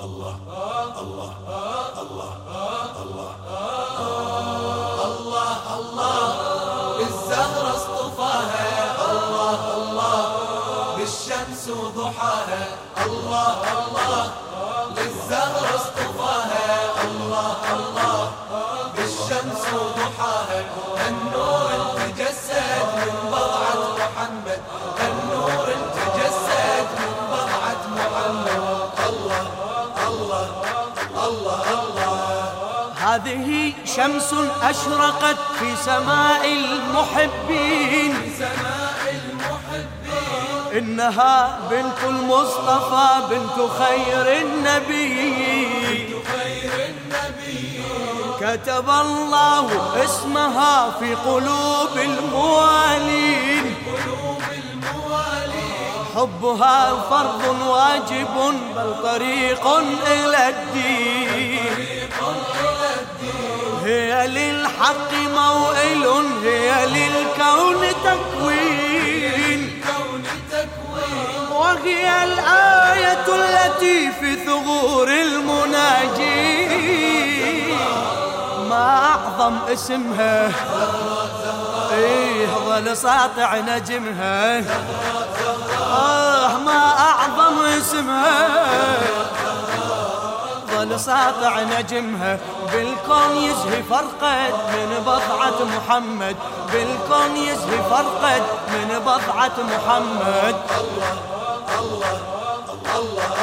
الله الله الله الله الله الله الزهرة اصطفاها الله الله بالشمس وضحاها الله الله للزهرة اصطفاها الله الله بالشمس وضحاها النور شمس أشرقت في سماء المحبين. إنها بنت المصطفى بنت خير النبي كتب الله اسمها في قلوب الموالين. حبها فرض واجب بل طريق إلى الدين. هي للحق موئل هي للكون تكوين. وهي الآية التي في ثغور المناجين. ما أعظم اسمها إيه ظل ساطع نجمها. آه ما أعظم اسمها. ظل ساطع نجمها بالكون يزهي فرقد من بضعة محمد بالكون يزهي فرقد من بضعة محمد الله الله الله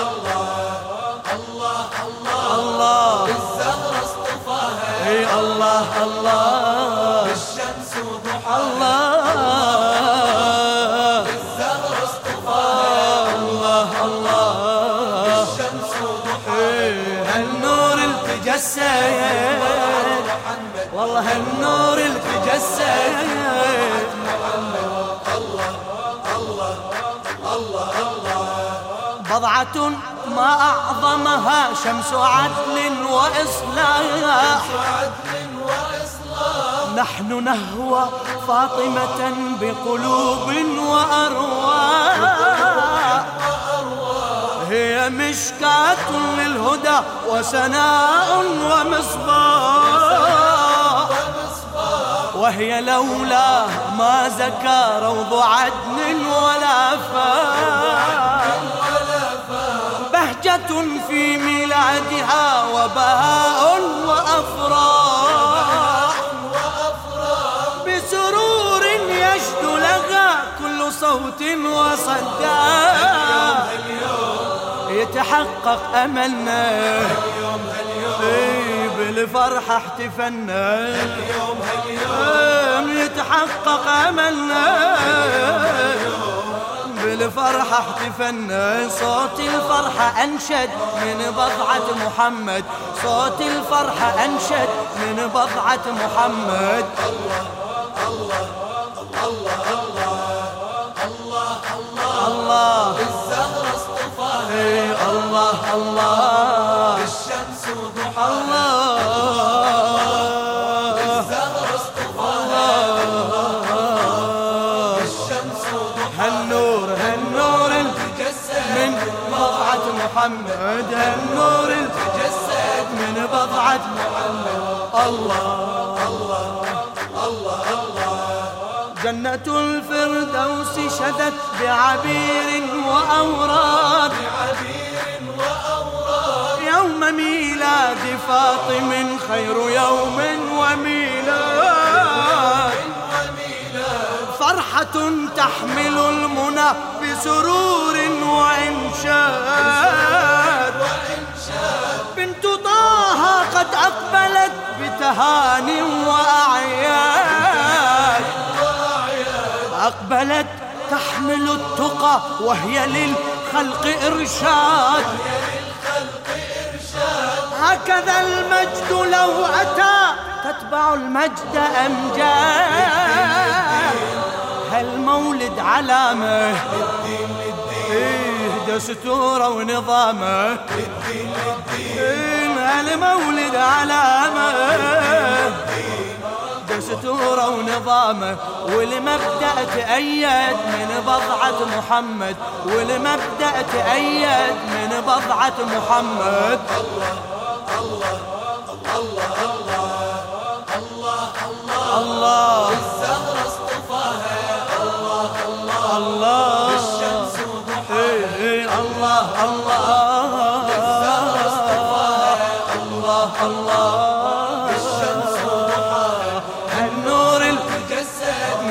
الله الله الله الزهرة اصطفاها الله الله التجسد والله هالنور التجسد. بضعة ما أعظمها شمس عدل وإصلاح. نحن نهوى فاطمة بقلوب وأرواح. هي مشكاة للهدى وسناء ومصباح. وهي لولا ما زكى روض عدن ولا فاح. بهجة في ميلادها وبهاء وأفراح. بسرور يشد لها كل صوت وصداه يتحقق أملنا إيه بالفرحة احتفلنا إيه يتحقق أملنا بالفرحة احتفلنا صوت الفرحة أنشد من بضعة محمد صوت الفرحة أنشد من بضعة محمد الله الله الله الله الله الله اصطفاها إيه الله. الله بالشمس وضحاها الله. الزهرة اصطفاها بالشمس وضحاها هالنور هالنور تجسد من بضعة محمد. هالنور تجسد من بضعة محمد. الله الله الله جنة الفردوس شدت بعبير وأوراد. عبير وأوراد يوم ميلاد فاطم خير يوم وميلاد. فرحة تحمل المنى بسرور وإنشاد. بنت طه قد أقبلت بتهان وأعياد. أقبلت تحمل التقى وهي للخلق للخلق إرشاد. هكذا المجد لو أتى تتبع المجد أمجاد هالمولد علامة؟ إيه دستوره ونظامه إيه هالمولد علامة؟ دستوره ونظامه والمبدأ تأيد من بضعة محمد والمبدأ تأيد من بضعة محمد الله الزهرة اصطفاها الله الله الله الشمس وضحاها إيه إيه الله الله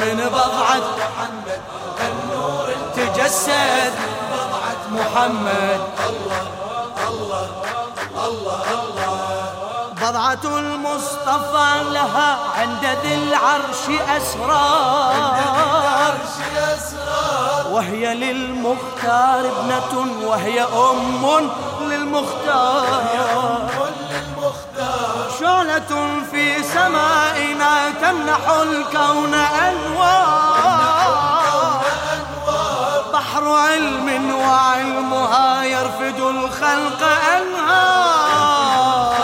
من بضعة محمد النور تجسد. بضعة محمد. الله الله بضعة المصطفى لها عند ذي العرش أسرار. عرش أسرار. وهي للمختار ابنة وهي أم للمختار تمنح الكون أنوار بحر علم وعلمها يرفد الخلق أنهار.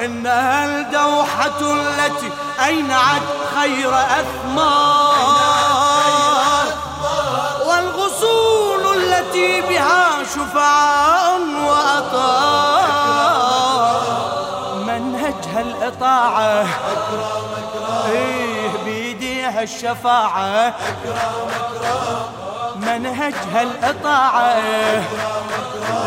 إنها الدوحة التي أينعت خير أثمار. والغصون التي بها شفعاء وأطار منهجها الإطاعة الشفاعة منهجها الإطاعة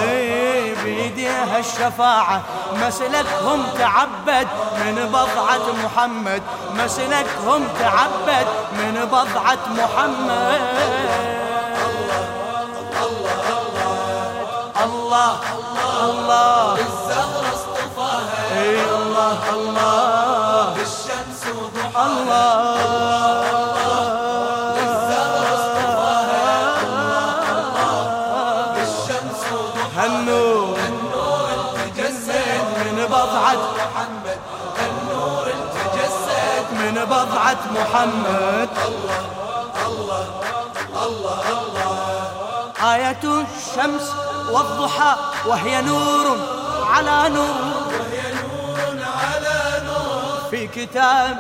إيه بيديها الشفاعة مسلكهم تعبد من بضعة محمد. مسلكهم تعبد من بضعة محمد. الله الله الزهرة اصطفاها إيه الله الله. بالشمس وضحاها. الله. بضعة محمد. آية الشمس والضحى وهي نور على نور. وهي نور على نور في كتاب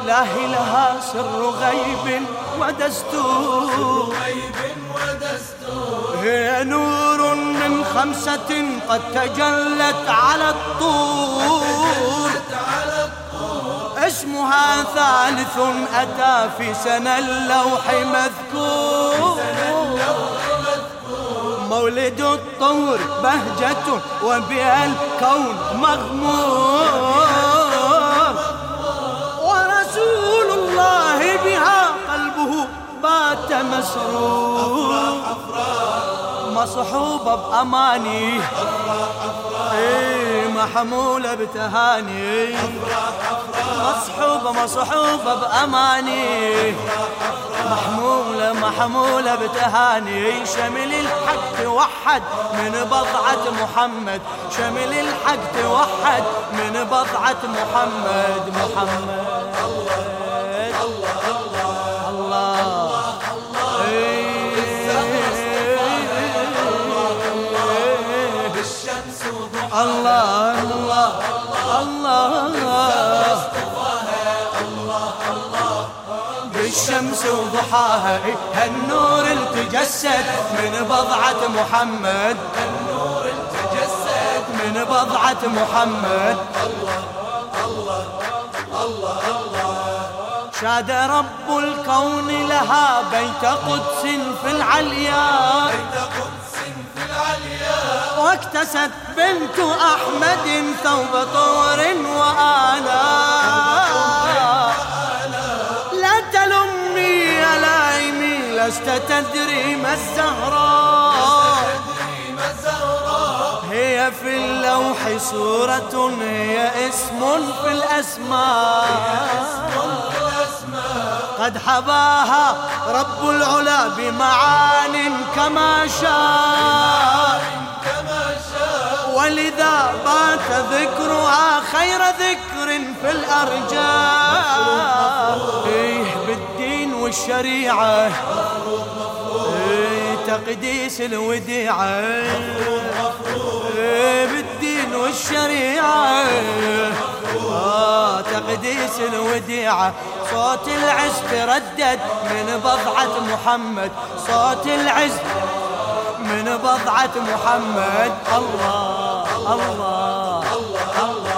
الله لها سر غيب ودستور غيب ودستور. هي نور من خمسة قد تجلت على الطور. اسمها ثالث أتى في سنة اللوح مذكور. مولد الطور بهجة وبها الكون مغمور. ورسول الله بها قلبه بات مسرور. مصحوبة بأماني. إيه محمولة بتهاني. مصحوبة مصحوبة بأماني. محمولة محمولة بتهاني. شمل الحق توحد من بضعة محمد. شمل الحق توحد من بضعة محمد. محمد. الله الله الله الله. بالشمس وضحاها هالنور التجسد من بضعة محمد. النور تجسد من بضعة محمد. شاد رب الكون لها بيت قدس في العليا. بيت قدس واكتست بنت أحمد ثوب طور وآلاء لا تلمي يا لايمي لست تدري ما الزهراء. هي في اللوح صورة هي اسم في الأسماء. قد حباها رب العلا بمعان كما شاء. ولذا بات ذكرها خير ذكر في الأرجاء. إيه بالدين والشريعة. إيه تقديس الوديعة. إيه بالدين والشريعة. آه تقديس قديس الوديعة. صوت العز تردد من بضعة محمد. صوت العز من بضعة محمد. الله. الله. الله. الله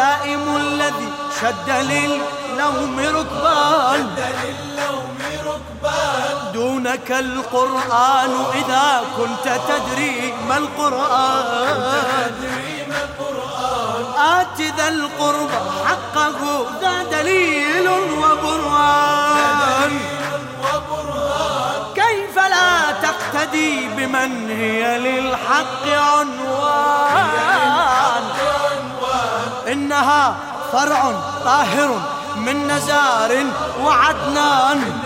اللائم الذي شد للنوم ركبان. دونك القرآن إذا كنت تدري ما القرآن. آت ذا القرب حقه ذا دليل وبرهان. كيف لا تقتدي بمن هي للحق عنوان؟ إنها فرع طاهر من نزار وعدنان.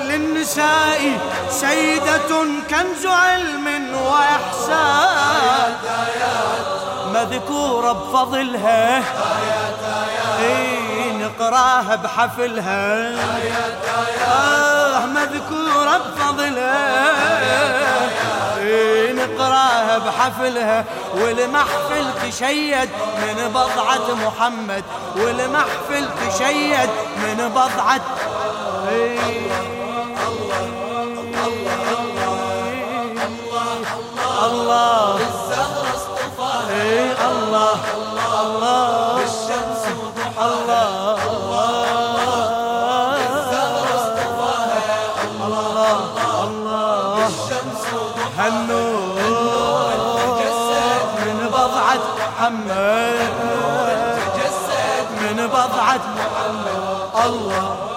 للنساء سيدة كنز علم وإحسان. مذكورة بفضلها نقراها بحفلها آه مذكورة بفضلها نقراها بحفلها والمحفل تشيد من بضعة محمد والمحفل تشيد من بضعة إيه الله الزهرة وضحاها هالنور من بضعة محمد. تجسد من بضعة محمد. الله.